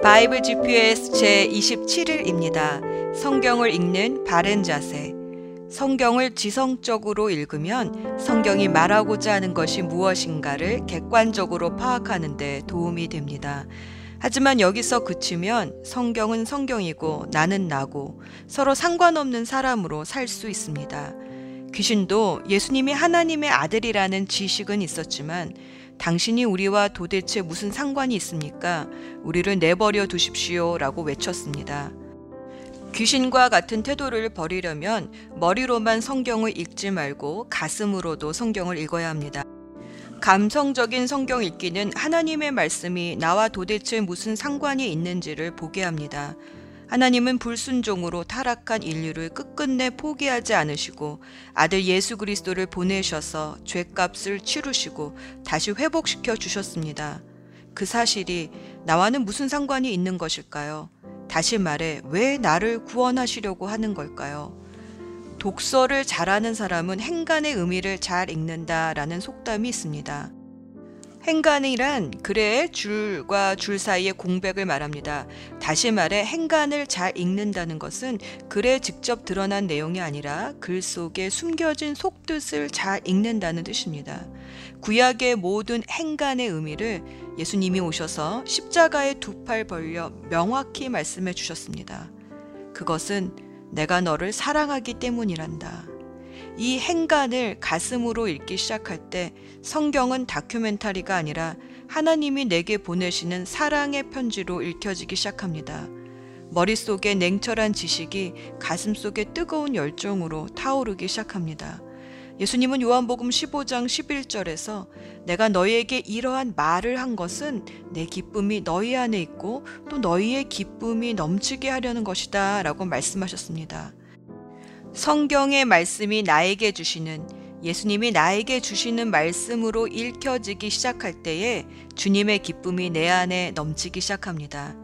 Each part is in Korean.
바이블 GPS 제 27일입니다. 성경을 읽는 바른 자세. 성경을 지성적으로 읽으면 성경이 말하고자 하는 것이 무엇인가를 객관적으로 파악하는 데 도움이 됩니다. 하지만 여기서 그치면 성경은 성경이고 나는 나고 서로 상관없는 사람으로 살 수 있습니다. 귀신도 예수님이 하나님의 아들이라는 지식은 있었지만 당신이 우리와 도대체 무슨 상관이 있습니까? 우리를 내버려 두십시오. 라고 외쳤습니다. 귀신과 같은 태도를 버리려면 머리로만 성경을 읽지 말고 가슴으로도 성경을 읽어야 합니다. 감성적인 성경 읽기는 하나님의 말씀이 나와 도대체 무슨 상관이 있는지를 보게 합니다. 하나님은 불순종으로 타락한 인류를 끝끝내 포기하지 않으시고 아들 예수 그리스도를 보내셔서 죄값을 치르시고 다시 회복시켜 주셨습니다. 그 사실이 나와는 무슨 상관이 있는 것일까요? 다시 말해, 왜 나를 구원하시려고 하는 걸까요? 독서를 잘하는 사람은 행간의 의미를 잘 읽는다라는 속담이 있습니다. 행간이란 글의 줄과 줄 사이의 공백을 말합니다. 다시 말해 행간을 잘 읽는다는 것은 글에 직접 드러난 내용이 아니라 글 속에 숨겨진 속뜻을 잘 읽는다는 뜻입니다. 구약의 모든 행간의 의미를 예수님이 오셔서 십자가에 두 팔 벌려 명확히 말씀해 주셨습니다. 그것은 내가 너를 사랑하기 때문이란다. 이 행간을 가슴으로 읽기 시작할 때 성경은 다큐멘터리가 아니라 하나님이 내게 보내시는 사랑의 편지로 읽혀지기 시작합니다. 머릿속에 냉철한 지식이 가슴속에 뜨거운 열정으로 타오르기 시작합니다. 예수님은 요한복음 15장 11절에서 내가 너희에게 이러한 말을 한 것은 내 기쁨이 너희 안에 있고 또 너희의 기쁨이 넘치게 하려는 것이다 라고 말씀하셨습니다. 성경의 말씀이 나에게 주시는 예수님이 나에게 주시는 말씀으로 읽혀지기 시작할 때에 주님의 기쁨이 내 안에 넘치기 시작합니다.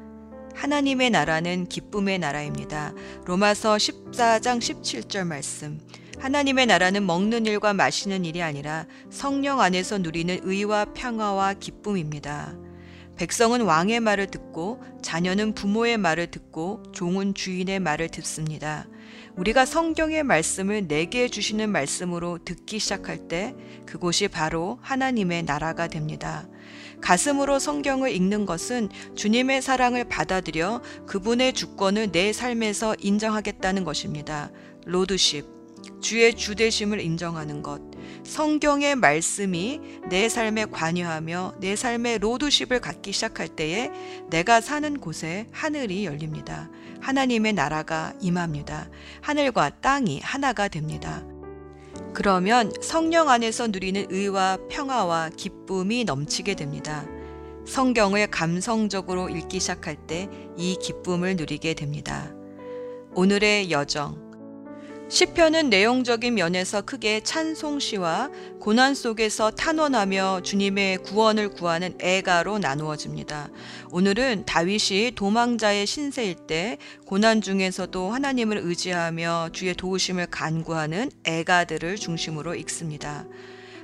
하나님의 나라는 기쁨의 나라입니다. 로마서 14장 17절 말씀. 하나님의 나라는 먹는 일과 마시는 일이 아니라 성령 안에서 누리는 의와 평화와 기쁨입니다. 백성은 왕의 말을 듣고 자녀는 부모의 말을 듣고 종은 주인의 말을 듣습니다. 우리가 성경의 말씀을 내게 주시는 말씀으로 듣기 시작할 때 그곳이 바로 하나님의 나라가 됩니다. 가슴으로 성경을 읽는 것은 주님의 사랑을 받아들여 그분의 주권을 내 삶에서 인정하겠다는 것입니다. 로드십, 주의 주대심을 인정하는 것, 성경의 말씀이 내 삶에 관여하며 내 삶의 로드십을 갖기 시작할 때에 내가 사는 곳에 하늘이 열립니다. 하나님의 나라가 임합니다. 하늘과 땅이 하나가 됩니다. 그러면 성령 안에서 누리는 의와 평화와 기쁨이 넘치게 됩니다. 성경을 감성적으로 읽기 시작할 때 이 기쁨을 누리게 됩니다. 오늘의 여정 시편은 내용적인 면에서 크게 찬송시와 고난 속에서 탄원하며 주님의 구원을 구하는 애가로 나누어집니다. 오늘은 다윗이 도망자의 신세일 때 고난 중에서도 하나님을 의지하며 주의 도우심을 간구하는 애가들을 중심으로 읽습니다.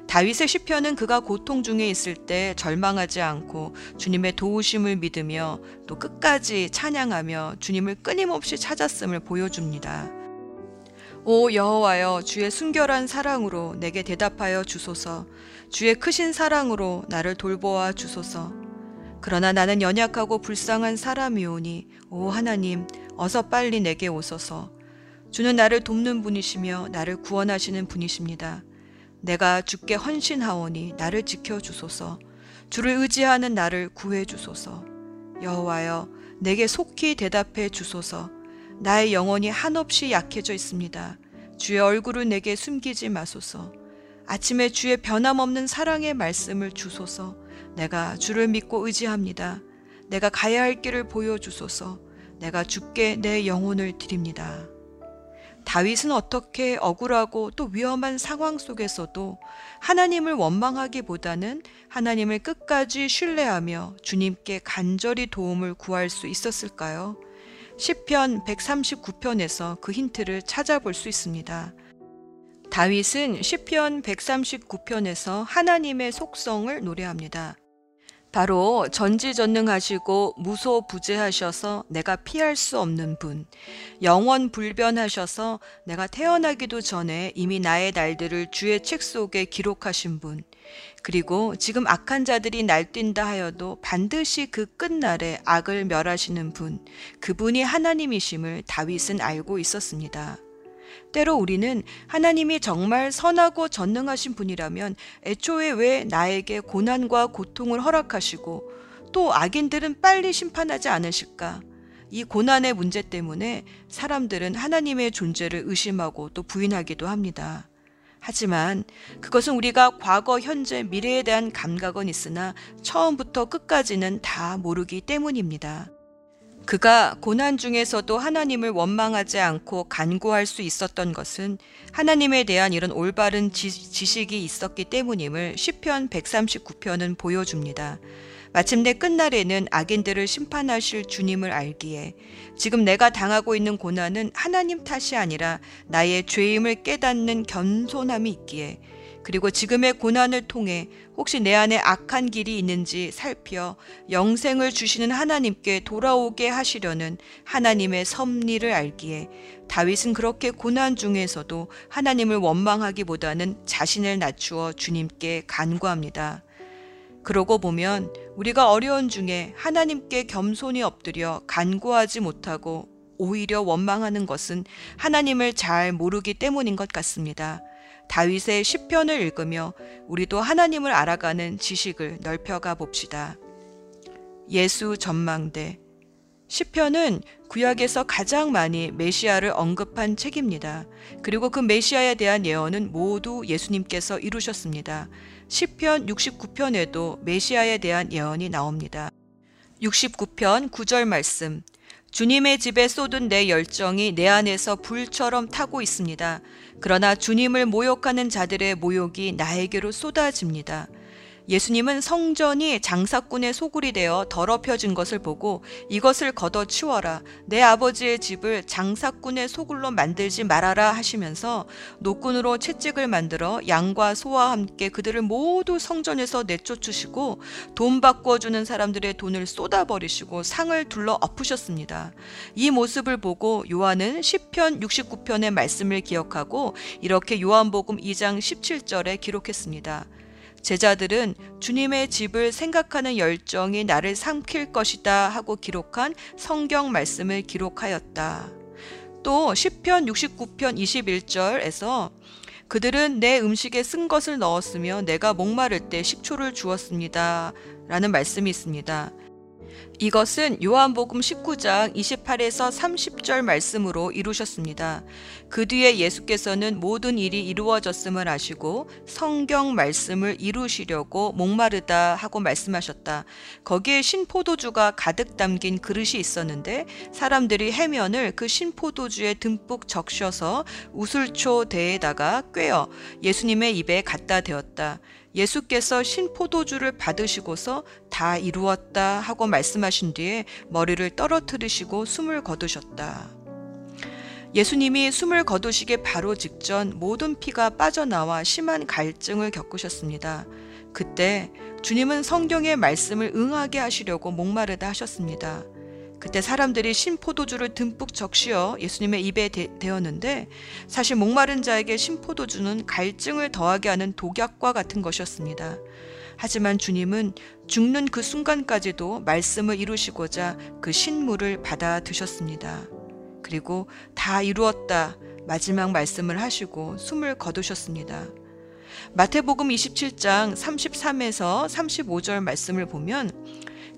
다윗의 시편은 그가 고통 중에 있을 때 절망하지 않고 주님의 도우심을 믿으며 또 끝까지 찬양하며 주님을 끊임없이 찾았음을 보여줍니다. 오 여호와여 주의 순결한 사랑으로 내게 대답하여 주소서. 주의 크신 사랑으로 나를 돌보아 주소서. 그러나 나는 연약하고 불쌍한 사람이오니 오 하나님 어서 빨리 내게 오소서. 주는 나를 돕는 분이시며 나를 구원하시는 분이십니다. 내가 주께 헌신하오니 나를 지켜 주소서. 주를 의지하는 나를 구해 주소서. 여호와여 내게 속히 대답해 주소서 나의 영혼이 한없이 약해져 있습니다. 주의 얼굴을 내게 숨기지 마소서. 아침에 주의 변함없는 사랑의 말씀을 주소서. 내가 주를 믿고 의지합니다. 내가 가야 할 길을 보여주소서. 내가 주께 내 영혼을 드립니다. 다윗은 어떻게 억울하고 또 위험한 상황 속에서도 하나님을 원망하기보다는 하나님을 끝까지 신뢰하며 주님께 간절히 도움을 구할 수 있었을까요? 시편 139편에서 그 힌트를 찾아볼 수 있습니다. 다윗은 시편 139편에서 하나님의 속성을 노래합니다. 바로 전지전능하시고 무소부재하셔서 내가 피할 수 없는 분, 영원 불변하셔서 내가 태어나기도 전에 이미 나의 날들을 주의 책 속에 기록하신 분, 그리고 지금 악한 자들이 날뛴다 하여도 반드시 그 끝날에 악을 멸하시는 분, 그분이 하나님이심을 다윗은 알고 있었습니다. 때로 우리는 하나님이 정말 선하고 전능하신 분이라면 애초에 왜 나에게 고난과 고통을 허락하시고 또 악인들은 빨리 심판하지 않으실까? 이 고난의 문제 때문에 사람들은 하나님의 존재를 의심하고 또 부인하기도 합니다. 하지만 그것은 우리가 과거, 현재, 미래에 대한 감각은 있으나 처음부터 끝까지는 다 모르기 때문입니다. 그가 고난 중에서도 하나님을 원망하지 않고 간구할 수 있었던 것은 하나님에 대한 이런 올바른 지, 식이 있었기 때문임을 시편 139편은 보여줍니다. 마침내 끝날에는 악인들을 심판하실 주님을 알기에 지금 내가 당하고 있는 고난은 하나님 탓이 아니라 나의 죄임을 깨닫는 겸손함이 있기에 그리고 지금의 고난을 통해 혹시 내 안에 악한 길이 있는지 살펴 영생을 주시는 하나님께 돌아오게 하시려는 하나님의 섭리를 알기에 다윗은 그렇게 고난 중에서도 하나님을 원망하기보다는 자신을 낮추어 주님께 간구합니다. 그러고 보면 우리가 어려운 중에 하나님께 겸손히 엎드려 간구하지 못하고 오히려 원망하는 것은 하나님을 잘 모르기 때문인 것 같습니다. 다윗의 시편을 읽으며 우리도 하나님을 알아가는 지식을 넓혀가 봅시다. 예수 전망대 시편은 구약에서 가장 많이 메시아를 언급한 책입니다. 그리고 그 메시아에 대한 예언은 모두 예수님께서 이루셨습니다. 시편 69편에도 메시아에 대한 예언이 나옵니다. 69편 9절 말씀 주님의 집에 쏟은 내 열정이 내 안에서 불처럼 타고 있습니다. 그러나 주님을 모욕하는 자들의 모욕이 나에게로 쏟아집니다. 예수님은 성전이 장사꾼의 소굴이 되어 더럽혀진 것을 보고 이것을 걷어 치워라. 내 아버지의 집을 장사꾼의 소굴로 만들지 말아라 하시면서 노꾼으로 채찍을 만들어 양과 소와 함께 그들을 모두 성전에서 내쫓으시고 돈 바꿔주는 사람들의 돈을 쏟아버리시고 상을 둘러 엎으셨습니다. 이 모습을 보고 요한은 10편 69편의 말씀을 기억하고 이렇게 요한복음 2장 17절에 기록했습니다. 제자들은 주님의 집을 생각하는 열정이 나를 삼킬 것이다 하고 기록한 성경 말씀을 기록하였다. 또 10편 69편 21절에서 그들은 내 음식에 쓴 것을 넣었으며 내가 목마를 때 식초를 주었습니다. 라는 말씀이 있습니다. 이것은 요한복음 19장 28에서 30절 말씀으로 이루셨습니다. 그 뒤에 예수께서는 모든 일이 이루어졌음을 아시고 성경 말씀을 이루시려고 목마르다 하고 말씀하셨다. 거기에 신포도주가 가득 담긴 그릇이 있었는데 사람들이 해면을 그 신포도주에 듬뿍 적셔서 우슬초 대에다가 꿰어 예수님의 입에 갖다 대었다. 예수께서 신포도주를 받으시고서 다 이루었다 하고 말씀하신 뒤에 머리를 떨어뜨리시고 숨을 거두셨다. 예수님이 숨을 거두시기 바로 직전 모든 피가 빠져나와 심한 갈증을 겪으셨습니다. 그때 주님은 성경의 말씀을 응하게 하시려고 목마르다 하셨습니다. 그때 사람들이 신포도주를 듬뿍 적시어 예수님의 입에 대, 었는데 사실 목마른 자에게 신포도주는 갈증을 더하게 하는 독약과 같은 것이었습니다. 하지만 주님은 죽는 그 순간까지도 말씀을 이루시고자 그 신물을 받아 드셨습니다. 그리고 다 이루었다 마지막 말씀을 하시고 숨을 거두셨습니다. 마태복음 27장 33에서 35절 말씀을 보면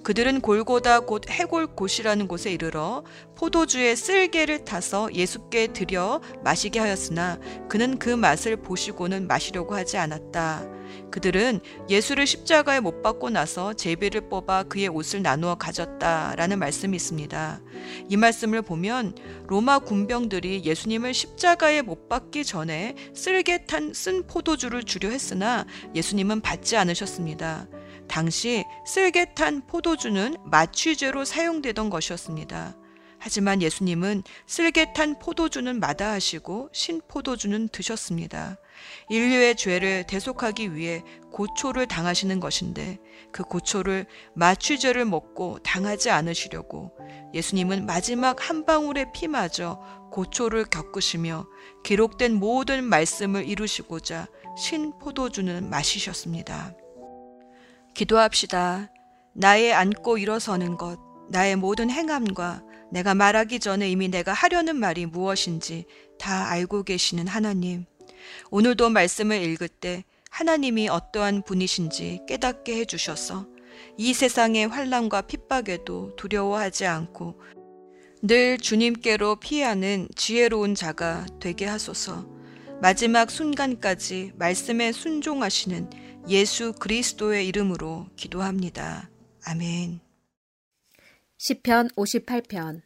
그들은 골고다 곧 해골 곳이라는 곳에 이르러 포도주에 쓸개를 타서 예수께 드려 마시게 하였으나 그는 그 맛을 보시고는 마시려고 하지 않았다. 그들은 예수를 십자가에 못 박고 나서 제비를 뽑아 그의 옷을 나누어 가졌다라는 말씀이 있습니다. 이 말씀을 보면 로마 군병들이 예수님을 십자가에 못 박기 전에 쓸개 탄 쓴 포도주를 주려 했으나 예수님은 받지 않으셨습니다. 당시 쓸개 탄 포도주는 마취제로 사용되던 것이었습니다. 하지만 예수님은 쓸개 탄 포도주는 마다하시고 신포도주는 드셨습니다. 인류의 죄를 대속하기 위해 고초를 당하시는 것인데 그 고초를 마취제를 먹고 당하지 않으시려고 예수님은 마지막 한 방울의 피마저 고초를 겪으시며 기록된 모든 말씀을 이루시고자 신 포도주는 마시셨습니다. 기도합시다. 나의 앉고 일어서는 것, 나의 모든 행함과 내가 말하기 전에 이미 내가 하려는 말이 무엇인지 다 알고 계시는 하나님. 오늘도 말씀을 읽을 때 하나님이 어떠한 분이신지 깨닫게 해주셔서 이 세상의 환란과 핍박에도 두려워하지 않고 늘 주님께로 피하는 지혜로운 자가 되게 하소서. 마지막 순간까지 말씀에 순종하시는 예수 그리스도의 이름으로 기도합니다. 아멘. 시편 58편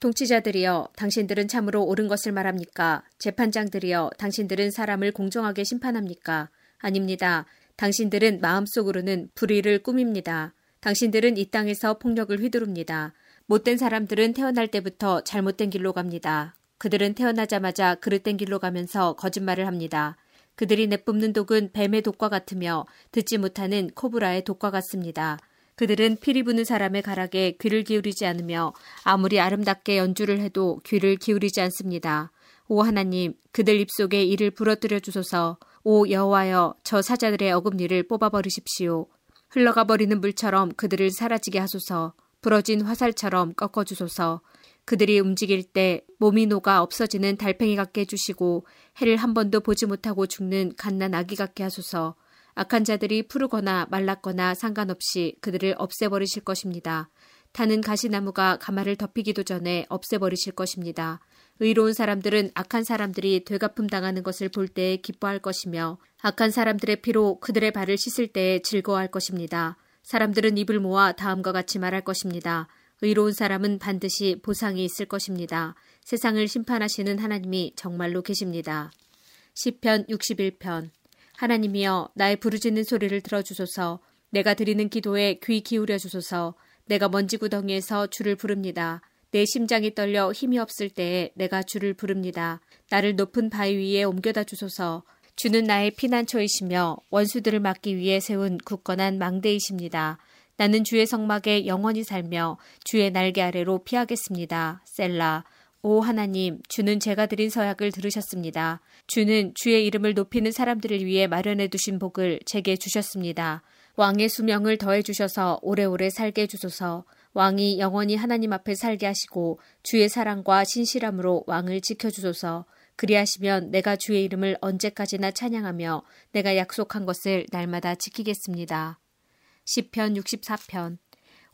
통치자들이여 당신들은 참으로 옳은 것을 말합니까? 재판장들이여 당신들은 사람을 공정하게 심판합니까? 아닙니다. 당신들은 마음속으로는 불의를 꾸밉니다. 당신들은 이 땅에서 폭력을 휘두릅니다. 못된 사람들은 태어날 때부터 잘못된 길로 갑니다. 그들은 태어나자마자 그릇된 길로 가면서 거짓말을 합니다. 그들이 내뿜는 독은 뱀의 독과 같으며 듣지 못하는 코브라의 독과 같습니다. 그들은 피리 부는 사람의 가락에 귀를 기울이지 않으며 아무리 아름답게 연주를 해도 귀를 기울이지 않습니다. 오 하나님, 그들 입속에 이를 부러뜨려 주소서. 오 여호와여, 저 사자들의 어금니를 뽑아 버리십시오. 흘러가 버리는 물처럼 그들을 사라지게 하소서. 부러진 화살처럼 꺾어 주소서. 그들이 움직일 때 몸이 녹아 없어지는 달팽이 같게 해주시고 해를 한 번도 보지 못하고 죽는 갓난 아기 같게 하소서. 악한 자들이 푸르거나 말랐거나 상관없이 그들을 없애버리실 것입니다. 타는 가시나무가 가마를 덮이기도 전에 없애버리실 것입니다. 의로운 사람들은 악한 사람들이 되갚음 당하는 것을 볼 때에 기뻐할 것이며 악한 사람들의 피로 그들의 발을 씻을 때에 즐거워할 것입니다. 사람들은 입을 모아 다음과 같이 말할 것입니다. 의로운 사람은 반드시 보상이 있을 것입니다. 세상을 심판하시는 하나님이 정말로 계십니다. 시편 61편 하나님이여 나의 부르짖는 소리를 들어주소서 내가 드리는 기도에 귀 기울여 주소서 내가 먼지 구덩이에서 주를 부릅니다. 내 심장이 떨려 힘이 없을 때에 내가 주를 부릅니다. 나를 높은 바위 위에 옮겨다 주소서 주는 나의 피난처이시며 원수들을 막기 위해 세운 굳건한 망대이십니다. 나는 주의 성막에 영원히 살며 주의 날개 아래로 피하겠습니다. 셀라. 오 하나님, 주는 제가 드린 서약을 들으셨습니다. 주는 주의 이름을 높이는 사람들을 위해 마련해 두신 복을 제게 주셨습니다. 왕의 수명을 더해 주셔서 오래오래 살게 해 주소서. 왕이 영원히 하나님 앞에 살게 하시고 주의 사랑과 신실함으로 왕을 지켜 주소서. 그리하시면 내가 주의 이름을 언제까지나 찬양하며 내가 약속한 것을 날마다 지키겠습니다. 시편 64편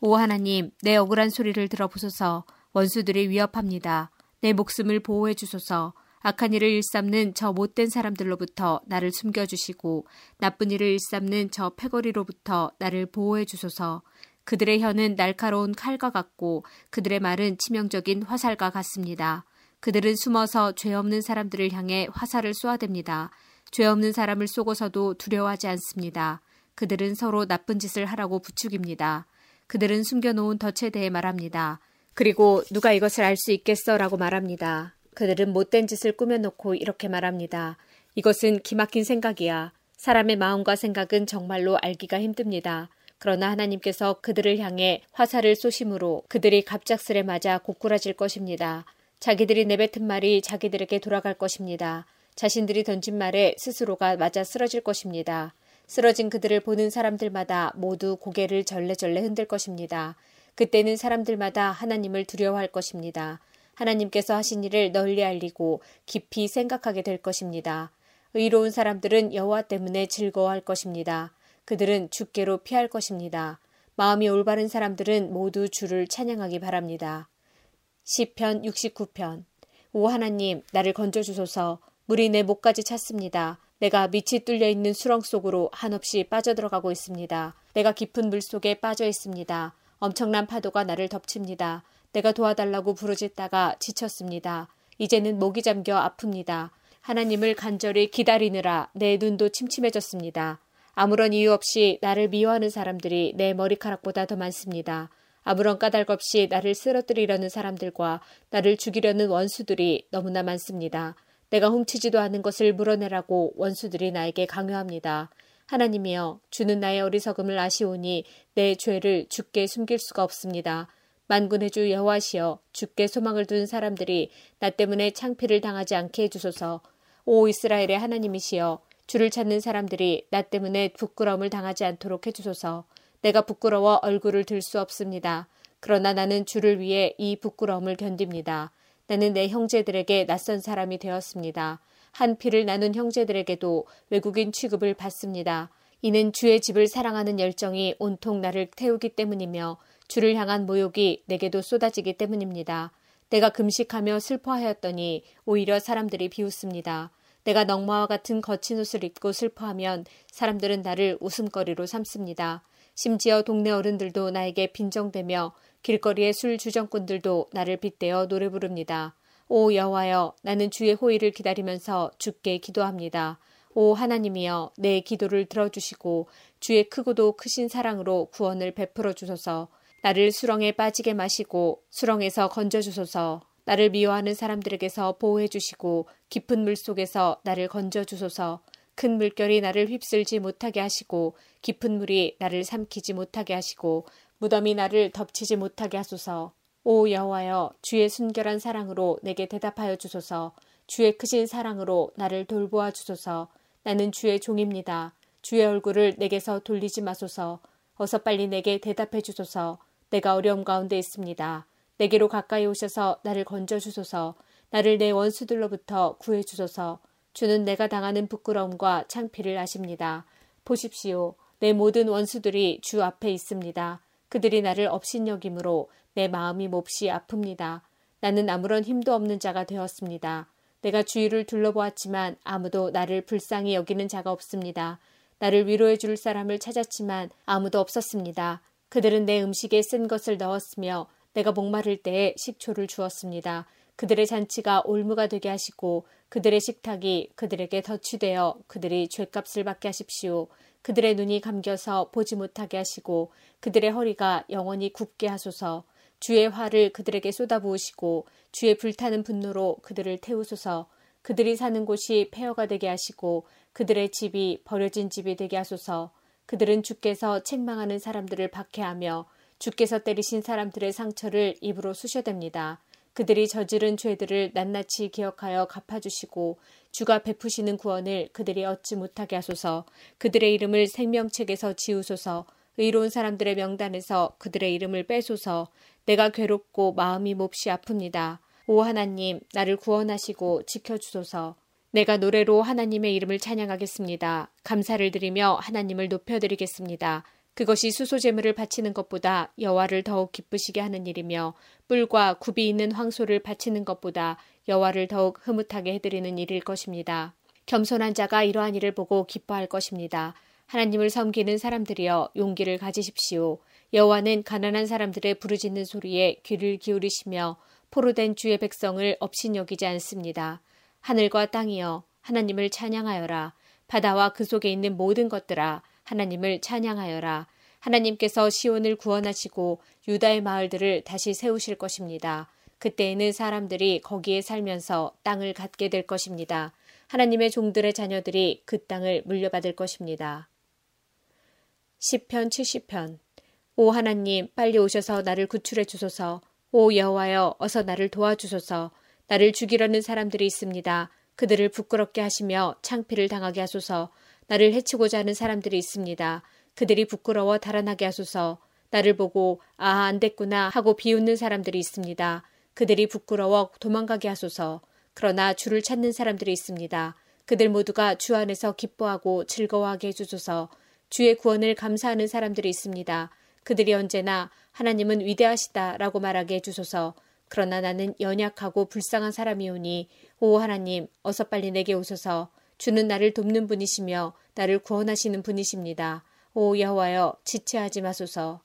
오 하나님, 내 억울한 소리를 들어보소서. 원수들이 위협합니다. 내 목숨을 보호해 주소서. 악한 일을 일삼는 저 못된 사람들로부터 나를 숨겨주시고 나쁜 일을 일삼는 저 패거리로부터 나를 보호해 주소서. 그들의 혀는 날카로운 칼과 같고 그들의 말은 치명적인 화살과 같습니다. 그들은 숨어서 죄 없는 사람들을 향해 화살을 쏘아댑니다. 죄 없는 사람을 쏘고서도 두려워하지 않습니다. 그들은 서로 나쁜 짓을 하라고 부추깁니다. 그들은 숨겨놓은 덫에 대해 말합니다. 그리고 누가 이것을 알 수 있겠어 라고 말합니다. 그들은 못된 짓을 꾸며놓고 이렇게 말합니다. 이것은 기막힌 생각이야. 사람의 마음과 생각은 정말로 알기가 힘듭니다. 그러나 하나님께서 그들을 향해 화살을 쏘심으로 그들이 갑작스레 맞아 고꾸라질 것입니다. 자기들이 내뱉은 말이 자기들에게 돌아갈 것입니다. 자신들이 던진 말에 스스로가 맞아 쓰러질 것입니다. 쓰러진 그들을 보는 사람들마다 모두 고개를 절레절레 흔들 것입니다. 그때는 사람들마다 하나님을 두려워할 것입니다. 하나님께서 하신 일을 널리 알리고 깊이 생각하게 될 것입니다. 의로운 사람들은 여호와 때문에 즐거워할 것입니다. 그들은 주께로 피할 것입니다. 마음이 올바른 사람들은 모두 주를 찬양하기 바랍니다. 시편 69편 오 하나님 나를 건져 주소서 물이 내 목까지 찼습니다. 내가 밑이 뚫려 있는 수렁 속으로 한없이 빠져들어가고 있습니다. 내가 깊은 물 속에 빠져 있습니다. 엄청난 파도가 나를 덮칩니다. 내가 도와달라고 부르짖다가 지쳤습니다. 이제는 목이 잠겨 아픕니다. 하나님을 간절히 기다리느라 내 눈도 침침해졌습니다. 아무런 이유 없이 나를 미워하는 사람들이 내 머리카락보다 더 많습니다. 아무런 까닭 없이 나를 쓰러뜨리려는 사람들과 나를 죽이려는 원수들이 너무나 많습니다. 내가 훔치지도 않은 것을 물어내라고 원수들이 나에게 강요합니다. 하나님이여 주는 나의 어리석음을 아시오니 내 죄를 주께 숨길 수가 없습니다. 만군의 주 여호와시여 주께 소망을 둔 사람들이 나 때문에 창피를 당하지 않게 해주소서. 오 이스라엘의 하나님이시여 주를 찾는 사람들이 나 때문에 부끄러움을 당하지 않도록 해주소서. 내가 부끄러워 얼굴을 들 수 없습니다. 그러나 나는 주를 위해 이 부끄러움을 견딥니다. 나는 내 형제들에게 낯선 사람이 되었습니다. 한 피를 나눈 형제들에게도 외국인 취급을 받습니다. 이는 주의 집을 사랑하는 열정이 온통 나를 태우기 때문이며 주를 향한 모욕이 내게도 쏟아지기 때문입니다. 내가 금식하며 슬퍼하였더니 오히려 사람들이 비웃습니다. 내가 넝마와 같은 거친 옷을 입고 슬퍼하면 사람들은 나를 웃음거리로 삼습니다. 심지어 동네 어른들도 나에게 빈정대며 길거리의 술 주정꾼들도 나를 빗대어 노래 부릅니다. 오 여호와여 나는 주의 호의를 기다리면서 주께 기도합니다. 오 하나님이여 내 기도를 들어주시고 주의 크고도 크신 사랑으로 구원을 베풀어 주소서 나를 수렁에 빠지게 마시고 수렁에서 건져 주소서 나를 미워하는 사람들에게서 보호해 주시고 깊은 물 속에서 나를 건져 주소서. 큰 물결이 나를 휩쓸지 못하게 하시고 깊은 물이 나를 삼키지 못하게 하시고 무덤이 나를 덮치지 못하게 하소서. 오 여호와여 주의 순결한 사랑으로 내게 대답하여 주소서. 주의 크신 사랑으로 나를 돌보아 주소서. 나는 주의 종입니다. 주의 얼굴을 내게서 돌리지 마소서. 어서 빨리 내게 대답해 주소서. 내가 어려움 가운데 있습니다. 내게로 가까이 오셔서 나를 건져 주소서 나를 내 원수들로부터 구해 주소서 주는 내가 당하는 부끄러움과 창피를 아십니다. 보십시오. 내 모든 원수들이 주 앞에 있습니다. 그들이 나를 업신여김으로 내 마음이 몹시 아픕니다. 나는 아무런 힘도 없는 자가 되었습니다. 내가 주위를 둘러보았지만 아무도 나를 불쌍히 여기는 자가 없습니다. 나를 위로해 줄 사람을 찾았지만 아무도 없었습니다. 그들은 내 음식에 쓴 것을 넣었으며 내가 목마를 때에 식초를 주었습니다. 그들의 잔치가 올무가 되게 하시고 그들의 식탁이 그들에게 덧취되어 그들이 죄값을 받게 하십시오. 그들의 눈이 감겨서 보지 못하게 하시고 그들의 허리가 영원히 굽게 하소서. 주의 화를 그들에게 쏟아부으시고 주의 불타는 분노로 그들을 태우소서 그들이 사는 곳이 폐허가 되게 하시고 그들의 집이 버려진 집이 되게 하소서 그들은 주께서 책망하는 사람들을 박해하며 주께서 때리신 사람들의 상처를 입으로 쑤셔댑니다. 그들이 저지른 죄들을 낱낱이 기억하여 갚아주시고 주가 베푸시는 구원을 그들이 얻지 못하게 하소서 그들의 이름을 생명책에서 지우소서 의로운 사람들의 명단에서 그들의 이름을 빼소서 내가 괴롭고 마음이 몹시 아픕니다. 오 하나님, 나를 구원하시고 지켜주소서. 내가 노래로 하나님의 이름을 찬양하겠습니다. 감사를 드리며 하나님을 높여드리겠습니다. 그것이 수소제물을 바치는 것보다 여호와를 더욱 기쁘시게 하는 일이며 뿔과 굽이 있는 황소를 바치는 것보다 여호와를 더욱 흐뭇하게 해드리는 일일 것입니다. 겸손한 자가 이러한 일을 보고 기뻐할 것입니다. 하나님을 섬기는 사람들이여 용기를 가지십시오. 여호와는 가난한 사람들의 부르짖는 소리에 귀를 기울이시며 포로된 주의 백성을 업신여기지 않습니다. 하늘과 땅이여 하나님을 찬양하여라. 바다와 그 속에 있는 모든 것들아 하나님을 찬양하여라. 하나님께서 시온을 구원하시고 유다의 마을들을 다시 세우실 것입니다. 그때에는 사람들이 거기에 살면서 땅을 갖게 될 것입니다. 하나님의 종들의 자녀들이 그 땅을 물려받을 것입니다. 10편 70편 오 하나님 빨리 오셔서 나를 구출해 주소서 오 여호와여 어서 나를 도와주소서 나를 죽이려는 사람들이 있습니다. 그들을 부끄럽게 하시며 창피를 당하게 하소서 나를 해치고자 하는 사람들이 있습니다. 그들이 부끄러워 달아나게 하소서 나를 보고 아 안 됐구나 하고 비웃는 사람들이 있습니다. 그들이 부끄러워 도망가게 하소서 그러나 주를 찾는 사람들이 있습니다. 그들 모두가 주 안에서 기뻐하고 즐거워하게 해주소서 주의 구원을 감사하는 사람들이 있습니다. 그들이 언제나 하나님은 위대하시다 라고 말하게 해주소서. 그러나 나는 연약하고 불쌍한 사람이오니 오 하나님 어서 빨리 내게 오소서. 주는 나를 돕는 분이시며 나를 구원하시는 분이십니다. 오 여호와여 지체하지 마소서.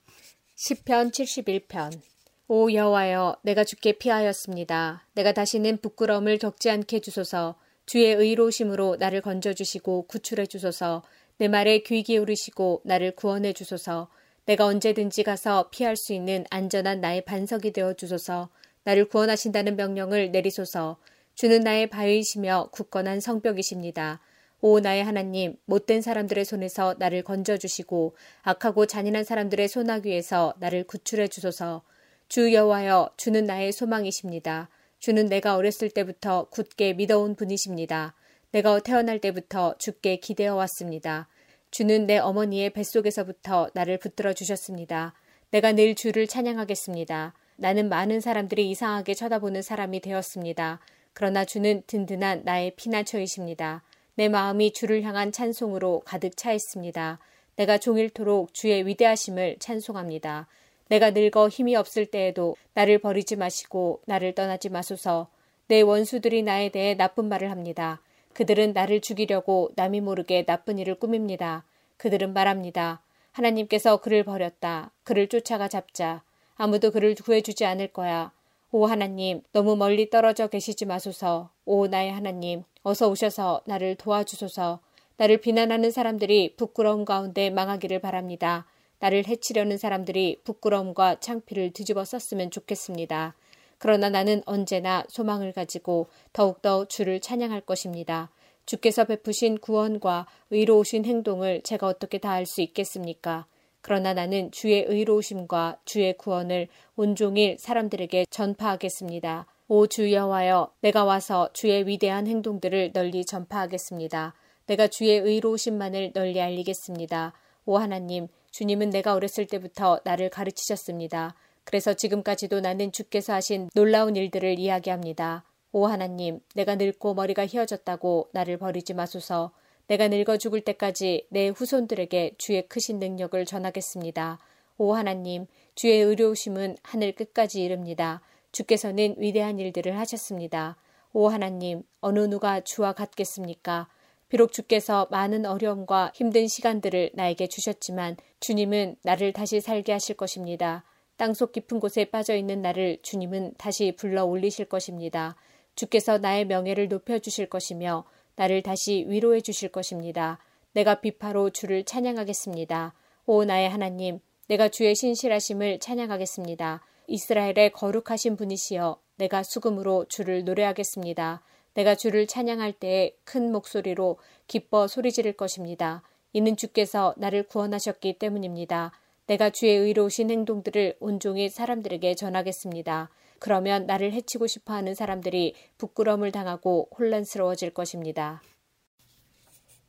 시편 71편 오 여호와여 내가 주께 피하였습니다. 내가 다시는 부끄러움을 겪지 않게 해 주소서. 주의 의로우심으로 나를 건져 주시고 구출해 주소서. 내 말에 귀 기울이시고 나를 구원해 주소서. 내가 언제든지 가서 피할 수 있는 안전한 나의 반석이 되어 주소서. 나를 구원하신다는 명령을 내리소서. 주는 나의 바위이시며 굳건한 성벽이십니다. 오 나의 하나님 못된 사람들의 손에서 나를 건져 주시고 악하고 잔인한 사람들의 소나귀에서 나를 구출해 주소서. 주 여호와여 주는 나의 소망이십니다. 주는 내가 어렸을 때부터 굳게 믿어온 분이십니다. 내가 태어날 때부터 주께 기대어 왔습니다. 주는 내 어머니의 뱃속에서부터 나를 붙들어 주셨습니다. 내가 늘 주를 찬양하겠습니다. 나는 많은 사람들이 이상하게 쳐다보는 사람이 되었습니다. 그러나 주는 든든한 나의 피난처이십니다. 내 마음이 주를 향한 찬송으로 가득 차 있습니다. 내가 종일토록 주의 위대하심을 찬송합니다. 내가 늙어 힘이 없을 때에도 나를 버리지 마시고 나를 떠나지 마소서. 내 원수들이 나에 대해 나쁜 말을 합니다. 그들은 나를 죽이려고 남이 모르게 나쁜 일을 꾸밉니다. 그들은 말합니다. 하나님께서 그를 버렸다. 그를 쫓아가 잡자. 아무도 그를 구해주지 않을 거야. 오 하나님, 너무 멀리 떨어져 계시지 마소서. 오 나의 하나님, 어서 오셔서 나를 도와주소서. 나를 비난하는 사람들이 부끄러움 가운데 망하기를 바랍니다. 나를 해치려는 사람들이 부끄러움과 창피를 뒤집어 썼으면 좋겠습니다. 그러나 나는 언제나 소망을 가지고 더욱더 주를 찬양할 것입니다. 주께서 베푸신 구원과 의로우신 행동을 제가 어떻게 다할수 있겠습니까? 그러나 나는 주의 의로우심과 주의 구원을 온종일 사람들에게 전파하겠습니다. 오 주 여호와여 내가 와서 주의 위대한 행동들을 널리 전파하겠습니다. 내가 주의 의로우심만을 널리 알리겠습니다. 오 하나님 주님은 내가 어렸을 때부터 나를 가르치셨습니다. 그래서 지금까지도 나는 주께서 하신 놀라운 일들을 이야기합니다. 오 하나님 내가 늙고 머리가 휘어졌다고 나를 버리지 마소서. 내가 늙어 죽을 때까지 내 후손들에게 주의 크신 능력을 전하겠습니다. 오 하나님, 주의 의료우심은 하늘 끝까지 이릅니다. 주께서는 위대한 일들을 하셨습니다. 오 하나님, 어느 누가 주와 같겠습니까? 비록 주께서 많은 어려움과 힘든 시간들을 나에게 주셨지만 주님은 나를 다시 살게 하실 것입니다. 땅속 깊은 곳에 빠져 있는 나를 주님은 다시 불러 올리실 것입니다. 주께서 나의 명예를 높여 주실 것이며 나를 다시 위로해 주실 것입니다. 내가 비파로 주를 찬양하겠습니다. 오 나의 하나님, 내가 주의 신실하심을 찬양하겠습니다. 이스라엘의 거룩하신 분이시여 내가 수금으로 주를 노래하겠습니다. 내가 주를 찬양할 때에 큰 목소리로 기뻐 소리 지를 것입니다. 이는 주께서 나를 구원하셨기 때문입니다. 내가 주의 의로우신 행동들을 온종일 사람들에게 전하겠습니다. 그러면 나를 해치고 싶어 하는 사람들이 부끄러움을 당하고 혼란스러워질 것입니다.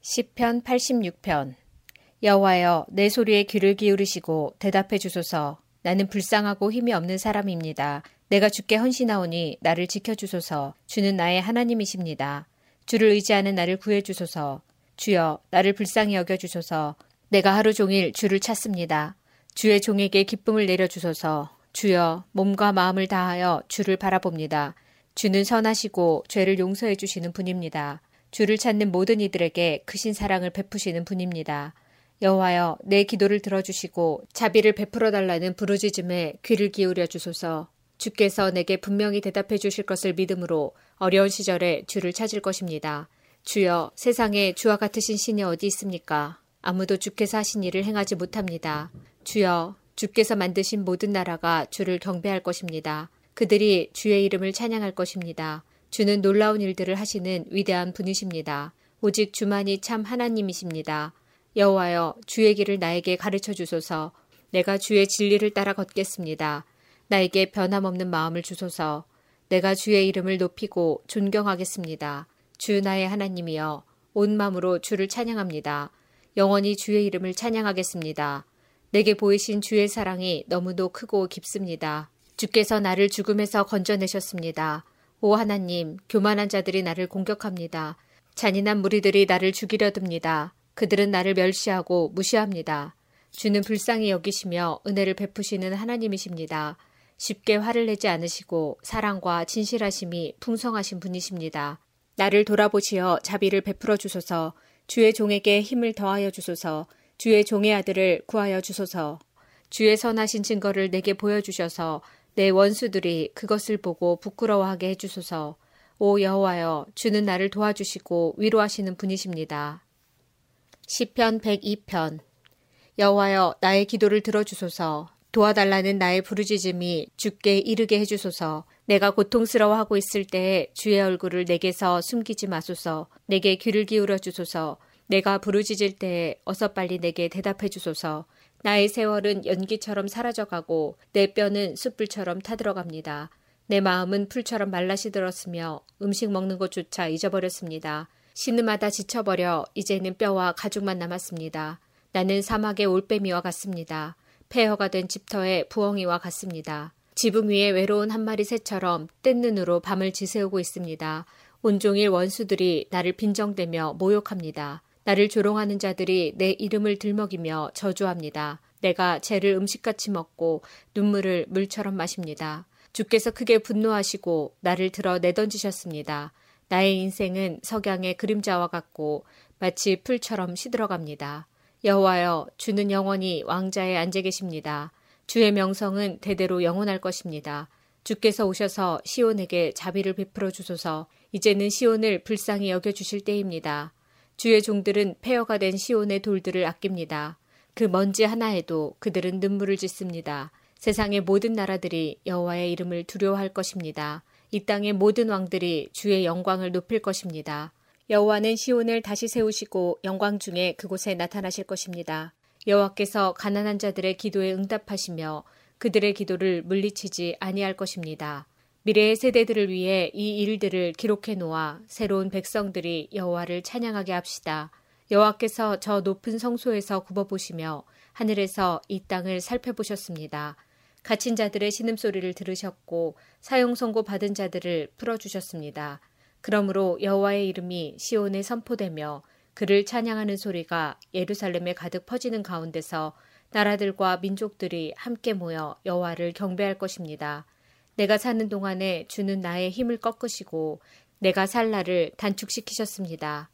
시편 86편 여호와여 내 소리에 귀를 기울이시고 대답해 주소서 나는 불쌍하고 힘이 없는 사람입니다. 내가 주께 헌신하오니 나를 지켜 주소서. 주는 나의 하나님이십니다. 주를 의지하는 나를 구해 주소서. 주여, 나를 불쌍히 여겨 주소서. 내가 하루 종일 주를 찾습니다. 주의 종에게 기쁨을 내려 주소서. 주여, 몸과 마음을 다하여 주를 바라봅니다. 주는 선하시고 죄를 용서해 주시는 분입니다. 주를 찾는 모든 이들에게 크신 사랑을 베푸시는 분입니다. 여호와여 내 기도를 들어주시고 자비를 베풀어 달라는 부르짖음에 귀를 기울여 주소서. 주께서 내게 분명히 대답해 주실 것을 믿음으로 어려운 시절에 주를 찾을 것입니다. 주여 세상에 주와 같으신 신이 어디 있습니까? 아무도 주께서 하신 일을 행하지 못합니다. 주여 주께서 만드신 모든 나라가 주를 경배할 것입니다. 그들이 주의 이름을 찬양할 것입니다. 주는 놀라운 일들을 하시는 위대한 분이십니다. 오직 주만이 참 하나님이십니다. 여호와여 주의 길을 나에게 가르쳐 주소서. 내가 주의 진리를 따라 걷겠습니다. 나에게 변함없는 마음을 주소서. 내가 주의 이름을 높이고 존경하겠습니다. 주 나의 하나님이여 온 마음으로 주를 찬양합니다. 영원히 주의 이름을 찬양하겠습니다. 내게 보이신 주의 사랑이 너무도 크고 깊습니다. 주께서 나를 죽음에서 건져내셨습니다. 오 하나님, 교만한 자들이 나를 공격합니다. 잔인한 무리들이 나를 죽이려 듭니다. 그들은 나를 멸시하고 무시합니다. 주는 불쌍히 여기시며 은혜를 베푸시는 하나님이십니다. 쉽게 화를 내지 않으시고 사랑과 진실하심이 풍성하신 분이십니다. 나를 돌아보시어 자비를 베풀어 주소서. 주의 종에게 힘을 더하여 주소서. 주의 종의 아들을 구하여 주소서. 주의 선하신 증거를 내게 보여주셔서 내 원수들이 그것을 보고 부끄러워하게 해주소서. 오 여호와여, 주는 나를 도와주시고 위로하시는 분이십니다. 시편 102편 여호와여 나의 기도를 들어주소서 도와달라는 나의 부르짖음이 주께 이르게 해주소서. 내가 고통스러워하고 있을 때에 주의 얼굴을 내게서 숨기지 마소서. 내게 귀를 기울여 주소서. 내가 부르짖을 때에 어서 빨리 내게 대답해 주소서. 나의 세월은 연기처럼 사라져가고 내 뼈는 숯불처럼 타들어갑니다. 내 마음은 풀처럼 말라시들었으며 음식 먹는 것조차 잊어버렸습니다. 신음하다 지쳐버려 이제는 뼈와 가죽만 남았습니다. 나는 사막의 올빼미와 같습니다. 폐허가 된 집터의 부엉이와 같습니다. 지붕 위에 외로운 한 마리 새처럼 뜬 눈으로 밤을 지새우고 있습니다. 온종일 원수들이 나를 빈정대며 모욕합니다. 나를 조롱하는 자들이 내 이름을 들먹이며 저주합니다. 내가 죄를 음식같이 먹고 눈물을 물처럼 마십니다. 주께서 크게 분노하시고 나를 들어 내던지셨습니다. 나의 인생은 석양의 그림자와 같고 마치 풀처럼 시들어갑니다. 여호와여 주는 영원히 왕자에 앉아 계십니다. 주의 명성은 대대로 영원할 것입니다. 주께서 오셔서 시온에게 자비를 베풀어 주소서. 이제는 시온을 불쌍히 여겨 주실 때입니다. 주의 종들은 폐허가 된 시온의 돌들을 아낍니다. 그 먼지 하나에도 그들은 눈물을 짓습니다. 세상의 모든 나라들이 여호와의 이름을 두려워할 것입니다. 이 땅의 모든 왕들이 주의 영광을 높일 것입니다. 여호와는 시온을 다시 세우시고 영광 중에 그곳에 나타나실 것입니다. 여호와께서 가난한 자들의 기도에 응답하시며 그들의 기도를 물리치지 아니할 것입니다. 미래의 세대들을 위해 이 일들을 기록해 놓아 새로운 백성들이 여호와를 찬양하게 합시다. 여호와께서 저 높은 성소에서 굽어 보시며 하늘에서 이 땅을 살펴보셨습니다. 갇힌 자들의 신음소리를 들으셨고 사형 선고 받은 자들을 풀어 주셨습니다. 그러므로 여호와의 이름이 시온에 선포되며 그를 찬양하는 소리가 예루살렘에 가득 퍼지는 가운데서 나라들과 민족들이 함께 모여 여호와를 경배할 것입니다. 내가 사는 동안에 주는 나의 힘을 꺾으시고 내가 살 날을 단축시키셨습니다.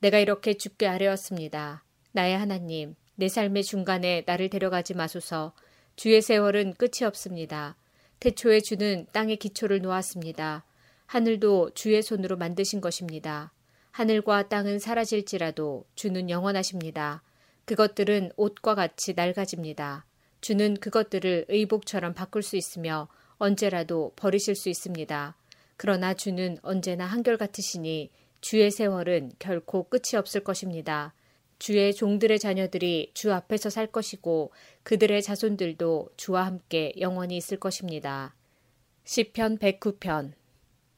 내가 이렇게 죽게 아뢰었습니다. 나의 하나님, 내 삶의 중간에 나를 데려가지 마소서. 주의 세월은 끝이 없습니다. 태초에 주는 땅의 기초를 놓았습니다. 하늘도 주의 손으로 만드신 것입니다. 하늘과 땅은 사라질지라도 주는 영원하십니다. 그것들은 옷과 같이 낡아집니다. 주는 그것들을 의복처럼 바꿀 수 있으며 언제라도 버리실 수 있습니다. 그러나 주는 언제나 한결같으시니 주의 세월은 결코 끝이 없을 것입니다. 주의 종들의 자녀들이 주 앞에서 살 것이고 그들의 자손들도 주와 함께 영원히 있을 것입니다. 시편 109편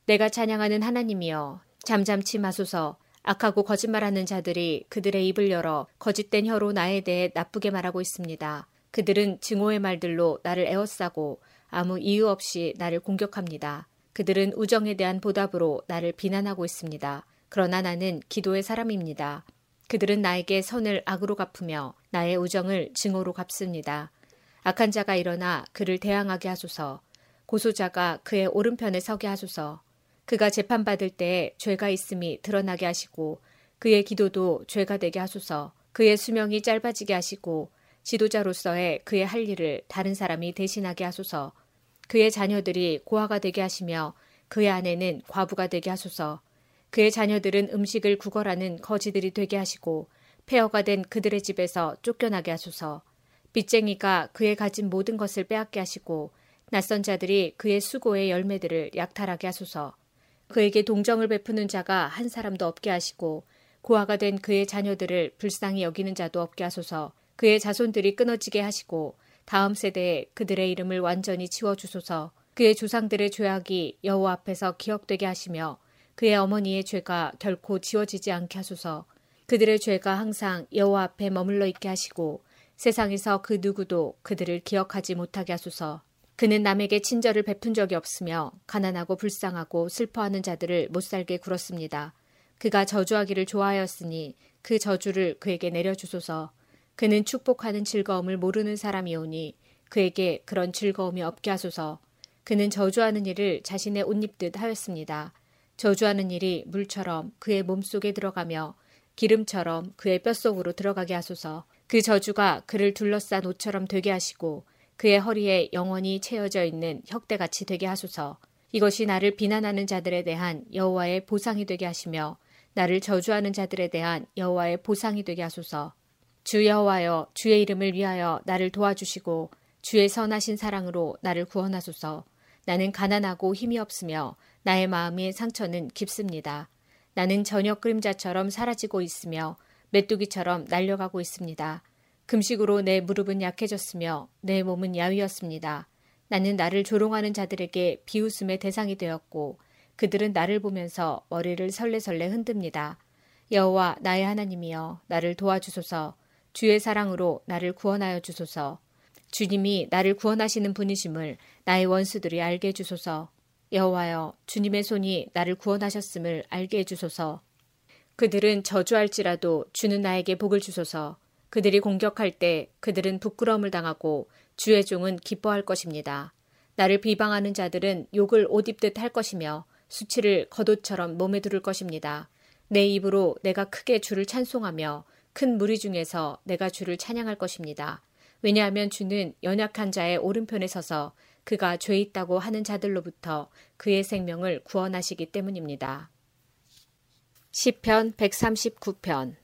내가 찬양하는 하나님이여 잠잠치 마소서 악하고 거짓말하는 자들이 그들의 입을 열어 거짓된 혀로 나에 대해 나쁘게 말하고 있습니다. 그들은 증오의 말들로 나를 에워싸고 아무 이유 없이 나를 공격합니다. 그들은 우정에 대한 보답으로 나를 비난하고 있습니다. 그러나 나는 기도의 사람입니다. 그들은 나에게 선을 악으로 갚으며 나의 우정을 증오로 갚습니다. 악한 자가 일어나 그를 대항하게 하소서. 고소자가 그의 오른편에 서게 하소서. 그가 재판받을 때에 죄가 있음이 드러나게 하시고 그의 기도도 죄가 되게 하소서. 그의 수명이 짧아지게 하시고 지도자로서의 그의 할 일을 다른 사람이 대신하게 하소서. 그의 자녀들이 고아가 되게 하시며 그의 아내는 과부가 되게 하소서. 그의 자녀들은 음식을 구걸하는 거지들이 되게 하시고 폐허가 된 그들의 집에서 쫓겨나게 하소서. 빚쟁이가 그의 가진 모든 것을 빼앗게 하시고 낯선 자들이 그의 수고의 열매들을 약탈하게 하소서. 그에게 동정을 베푸는 자가 한 사람도 없게 하시고 고아가 된 그의 자녀들을 불쌍히 여기는 자도 없게 하소서. 그의 자손들이 끊어지게 하시고 다음 세대에 그들의 이름을 완전히 지워 주소서. 그의 조상들의 죄악이 여호와 앞에서 기억되게 하시며 그의 어머니의 죄가 결코 지워지지 않게 하소서. 그들의 죄가 항상 여호와 앞에 머물러 있게 하시고 세상에서 그 누구도 그들을 기억하지 못하게 하소서. 그는 남에게 친절을 베푼 적이 없으며 가난하고 불쌍하고 슬퍼하는 자들을 못 살게 굴었습니다. 그가 저주하기를 좋아하였으니 그 저주를 그에게 내려 주소서. 그는 축복하는 즐거움을 모르는 사람이오니 그에게 그런 즐거움이 없게 하소서. 그는 저주하는 일을 자신의 옷 입듯 하였습니다. 저주하는 일이 물처럼 그의 몸속에 들어가며 기름처럼 그의 뼛속으로 들어가게 하소서. 그 저주가 그를 둘러싼 옷처럼 되게 하시고 그의 허리에 영원히 채어져 있는 혁대같이 되게 하소서. 이것이 나를 비난하는 자들에 대한 여호와의 보상이 되게 하시며 나를 저주하는 자들에 대한 여호와의 보상이 되게 하소서. 주 여호와여 주의 이름을 위하여 나를 도와주시고 주의 선하신 사랑으로 나를 구원하소서. 나는 가난하고 힘이 없으며 나의 마음의 상처는 깊습니다. 나는 저녁 그림자처럼 사라지고 있으며 메뚜기처럼 날려가고 있습니다. 금식으로 내 무릎은 약해졌으며 내 몸은 야위었습니다. 나는 나를 조롱하는 자들에게 비웃음의 대상이 되었고 그들은 나를 보면서 머리를 설레설레 흔듭니다. 여호와 나의 하나님이여 나를 도와주소서 주의 사랑으로 나를 구원하여 주소서 주님이 나를 구원하시는 분이심을 나의 원수들이 알게 해주소서 여호와여 주님의 손이 나를 구원하셨음을 알게 해주소서 그들은 저주할지라도 주는 나에게 복을 주소서 그들이 공격할 때 그들은 부끄러움을 당하고 주의 종은 기뻐할 것입니다. 나를 비방하는 자들은 욕을 옷 입듯 할 것이며 수치를 겉옷처럼 몸에 두를 것입니다. 내 입으로 내가 크게 주를 찬송하며 큰 무리 중에서 내가 주를 찬양할 것입니다. 왜냐하면 주는 연약한 자의 오른편에 서서 그가 죄 있다고 하는 자들로부터 그의 생명을 구원하시기 때문입니다. 시편 139편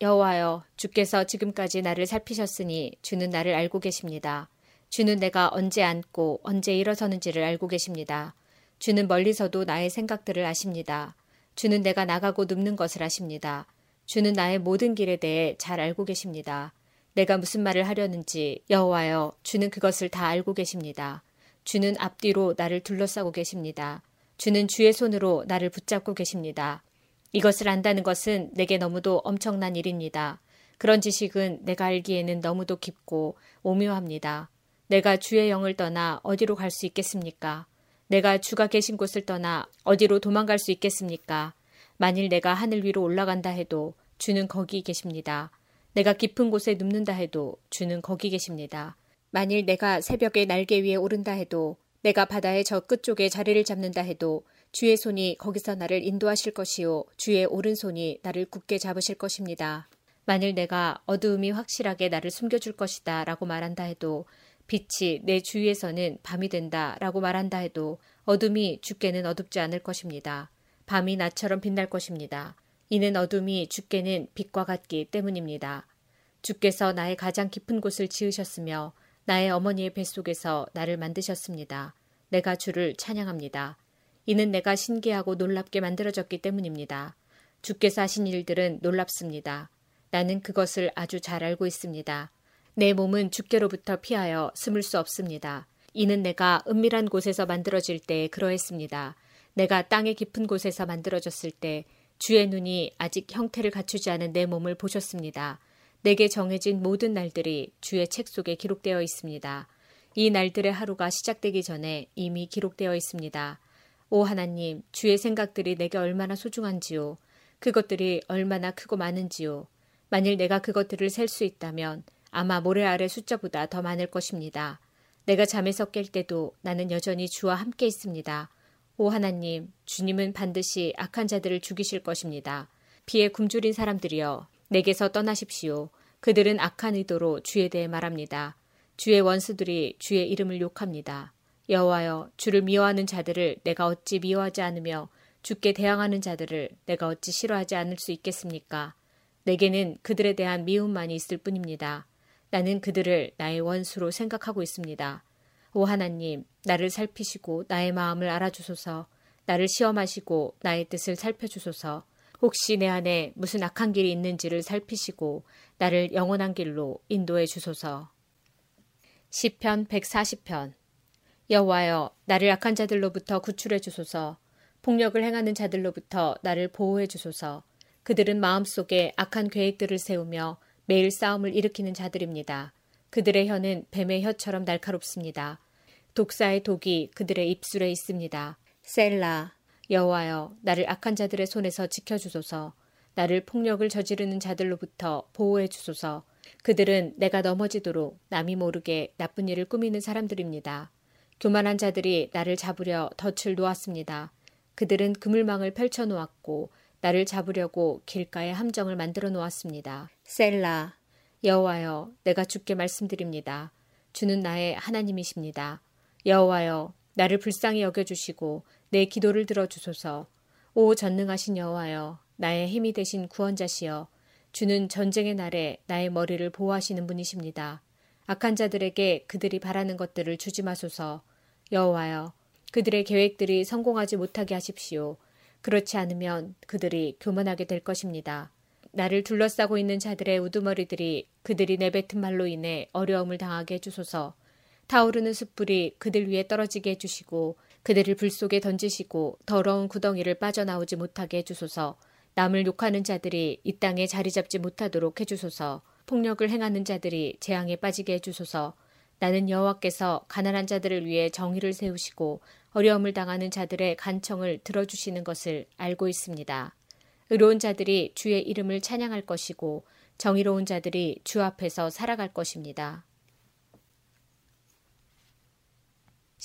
여호와여 주께서 지금까지 나를 살피셨으니 주는 나를 알고 계십니다. 주는 내가 언제 앉고 언제 일어서는지를 알고 계십니다. 주는 멀리서도 나의 생각들을 아십니다. 주는 내가 나가고 눕는 것을 아십니다. 주는 나의 모든 길에 대해 잘 알고 계십니다. 내가 무슨 말을 하려는지 여호와여 주는 그것을 다 알고 계십니다. 주는 앞뒤로 나를 둘러싸고 계십니다. 주는 주의 손으로 나를 붙잡고 계십니다. 이것을 안다는 것은 내게 너무도 엄청난 일입니다. 그런 지식은 내가 알기에는 너무도 깊고 오묘합니다. 내가 주의 영을 떠나 어디로 갈 수 있겠습니까? 내가 주가 계신 곳을 떠나 어디로 도망갈 수 있겠습니까? 만일 내가 하늘 위로 올라간다 해도 주는 거기 계십니다. 내가 깊은 곳에 눕는다 해도 주는 거기 계십니다. 만일 내가 새벽에 날개 위에 오른다 해도 내가 바다의 저 끝쪽에 자리를 잡는다 해도 주의 손이 거기서 나를 인도하실 것이요 주의 오른손이 나를 굳게 잡으실 것입니다. 만일 내가 어두움이 확실하게 나를 숨겨줄 것이다 라고 말한다 해도 빛이 내 주위에서는 밤이 된다 라고 말한다 해도 어둠이 죽게는 어둡지 않을 것입니다. 밤이 나처럼 빛날 것입니다. 이는 어둠이 주께는 빛과 같기 때문입니다. 주께서 나의 가장 깊은 곳을 지으셨으며 나의 어머니의 뱃속에서 나를 만드셨습니다. 내가 주를 찬양합니다. 이는 내가 신기하고 놀랍게 만들어졌기 때문입니다. 주께서 하신 일들은 놀랍습니다. 나는 그것을 아주 잘 알고 있습니다. 내 몸은 주께로부터 피하여 숨을 수 없습니다. 이는 내가 은밀한 곳에서 만들어질 때 그러했습니다. 내가 땅의 깊은 곳에서 만들어졌을 때 주의 눈이 아직 형태를 갖추지 않은 내 몸을 보셨습니다. 내게 정해진 모든 날들이 주의 책 속에 기록되어 있습니다. 이 날들의 하루가 시작되기 전에 이미 기록되어 있습니다. 오 하나님, 주의 생각들이 내게 얼마나 소중한지요. 그것들이 얼마나 크고 많은지요. 만일 내가 그것들을 셀 수 있다면 아마 모래 아래 숫자보다 더 많을 것입니다. 내가 잠에서 깰 때도 나는 여전히 주와 함께 있습니다. 오 하나님, 주님은 반드시 악한 자들을 죽이실 것입니다. 피에 굶주린 사람들이여, 내게서 떠나십시오. 그들은 악한 의도로 주에 대해 말합니다. 주의 원수들이 주의 이름을 욕합니다. 여호와여, 주를 미워하는 자들을 내가 어찌 미워하지 않으며 주께 대항하는 자들을 내가 어찌 싫어하지 않을 수 있겠습니까? 내게는 그들에 대한 미움만이 있을 뿐입니다. 나는 그들을 나의 원수로 생각하고 있습니다. 오 하나님, 나를 살피시고 나의 마음을 알아주소서, 나를 시험하시고 나의 뜻을 살펴주소서, 혹시 내 안에 무슨 악한 길이 있는지를 살피시고 나를 영원한 길로 인도해 주소서. 시편 140편 여호와여 나를 악한 자들로부터 구출해 주소서. 폭력을 행하는 자들로부터 나를 보호해 주소서. 그들은 마음속에 악한 계획들을 세우며 매일 싸움을 일으키는 자들입니다. 그들의 혀는 뱀의 혀처럼 날카롭습니다. 독사의 독이 그들의 입술에 있습니다. 셀라, 여호와여, 나를 악한 자들의 손에서 지켜주소서. 나를 폭력을 저지르는 자들로부터 보호해 주소서. 그들은 내가 넘어지도록 남이 모르게 나쁜 일을 꾸미는 사람들입니다. 교만한 자들이 나를 잡으려 덫을 놓았습니다. 그들은 그물망을 펼쳐 놓았고 나를 잡으려고 길가에 함정을 만들어 놓았습니다. 셀라 여호와여 내가 주께 말씀드립니다. 주는 나의 하나님이십니다. 여호와여 나를 불쌍히 여겨 주시고 내 기도를 들어 주소서. 오 전능하신 여호와여 나의 힘이 되신 구원자시여 주는 전쟁의 날에 나의 머리를 보호하시는 분이십니다. 악한 자들에게 그들이 바라는 것들을 주지 마소서. 여호와여, 그들의 계획들이 성공하지 못하게 하십시오. 그렇지 않으면 그들이 교만하게 될 것입니다. 나를 둘러싸고 있는 자들의 우두머리들이 그들이 내뱉은 말로 인해 어려움을 당하게 해주소서. 타오르는 숯불이 그들 위에 떨어지게 해주시고 그들을 불 속에 던지시고 더러운 구덩이를 빠져나오지 못하게 해주소서. 남을 욕하는 자들이 이 땅에 자리 잡지 못하도록 해주소서. 폭력을 행하는 자들이 재앙에 빠지게 해주소서. 나는 여호와께서 가난한 자들을 위해 정의를 세우시고 어려움을 당하는 자들의 간청을 들어주시는 것을 알고 있습니다. 의로운 자들이 주의 이름을 찬양할 것이고 정의로운 자들이 주 앞에서 살아갈 것입니다.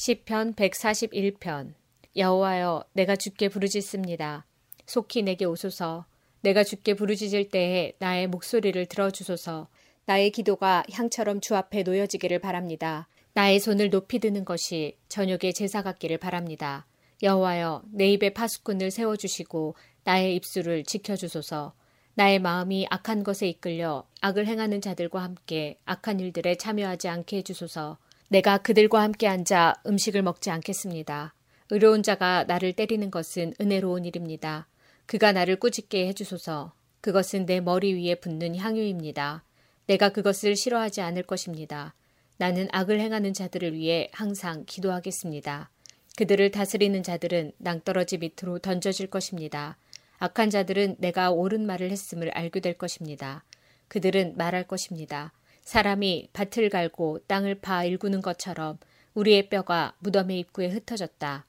시편 141편 여호와여 내가 주께 부르짖습니다. 속히 내게 오소서 내가 주께 부르짖을 때에 나의 목소리를 들어 주소서 나의 기도가 향처럼 주 앞에 놓여지기를 바랍니다. 나의 손을 높이 드는 것이 저녁의 제사 같기를 바랍니다. 여호와여 내 입에 파수꾼을 세워 주시고 나의 입술을 지켜 주소서. 나의 마음이 악한 것에 이끌려 악을 행하는 자들과 함께 악한 일들에 참여하지 않게 해 주소서. 내가 그들과 함께 앉아 음식을 먹지 않겠습니다. 의로운 자가 나를 때리는 것은 은혜로운 일입니다. 그가 나를 꾸짖게 해주소서. 그것은 내 머리 위에 붙는 향유입니다. 내가 그것을 싫어하지 않을 것입니다. 나는 악을 행하는 자들을 위해 항상 기도하겠습니다. 그들을 다스리는 자들은 낭떠러지 밑으로 던져질 것입니다. 악한 자들은 내가 옳은 말을 했음을 알게 될 것입니다. 그들은 말할 것입니다. 사람이 밭을 갈고 땅을 파 일구는 것처럼 우리의 뼈가 무덤의 입구에 흩어졌다.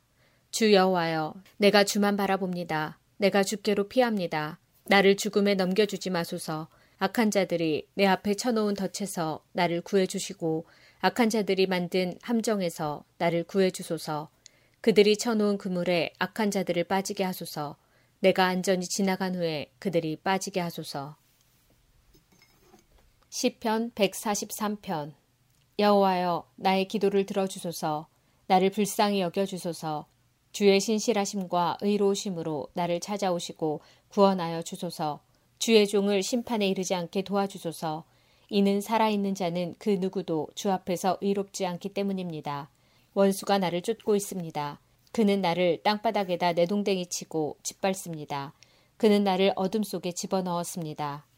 주 여호와여, 내가 주만 바라봅니다. 내가 주께로 피합니다. 나를 죽음에 넘겨주지 마소서. 악한 자들이 내 앞에 쳐놓은 덫에서 나를 구해주시고 악한 자들이 만든 함정에서 나를 구해주소서. 그들이 쳐놓은 그물에 악한 자들을 빠지게 하소서. 내가 안전히 지나간 후에 그들이 빠지게 하소서. 시편 143편 여호와여 나의 기도를 들어주소서. 나를 불쌍히 여겨주소서. 주의 신실하심과 의로우심으로 나를 찾아오시고 구원하여 주소서. 주의 종을 심판에 이르지 않게 도와주소서. 이는 살아있는 자는 그 누구도 주 앞에서 의롭지 않기 때문입니다. 원수가 나를 쫓고 있습니다. 그는 나를 땅바닥에다 내동댕이 치고 짓밟습니다. 그는 나를 어둠 속에 집어넣었습니다.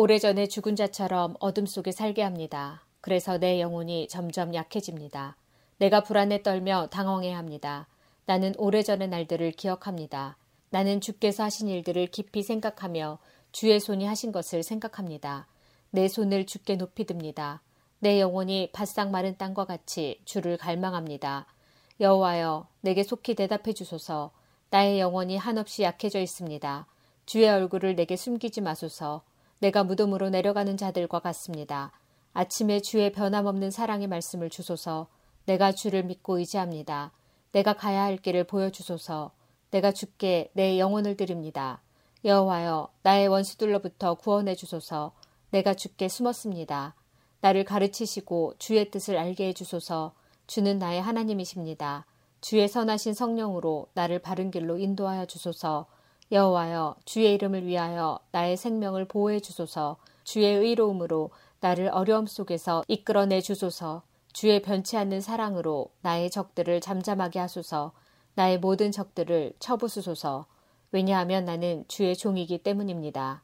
오래전에 죽은 자처럼 어둠 속에 살게 합니다. 그래서 내 영혼이 점점 약해집니다. 내가 불안에 떨며 당황해 합니다. 나는 오래전의 날들을 기억합니다. 나는 주께서 하신 일들을 깊이 생각하며 주의 손이 하신 것을 생각합니다. 내 손을 주께 높이 듭니다. 내 영혼이 바싹 마른 땅과 같이 주를 갈망합니다. 여호와여, 내게 속히 대답해 주소서. 나의 영혼이 한없이 약해져 있습니다. 주의 얼굴을 내게 숨기지 마소서. 내가 무덤으로 내려가는 자들과 같습니다. 아침에 주의 변함없는 사랑의 말씀을 주소서. 내가 주를 믿고 의지합니다. 내가 가야 할 길을 보여주소서. 내가 주께 내 영혼을 드립니다. 여호와여 나의 원수들로부터 구원해 주소서. 내가 주께 숨었습니다. 나를 가르치시고 주의 뜻을 알게 해 주소서. 주는 나의 하나님이십니다. 주의 선하신 성령으로 나를 바른 길로 인도하여 주소서. 여호와여 주의 이름을 위하여 나의 생명을 보호해 주소서. 주의 의로움으로 나를 어려움 속에서 이끌어내 주소서. 주의 변치 않는 사랑으로 나의 적들을 잠잠하게 하소서. 나의 모든 적들을 쳐부수소서. 왜냐하면 나는 주의 종이기 때문입니다.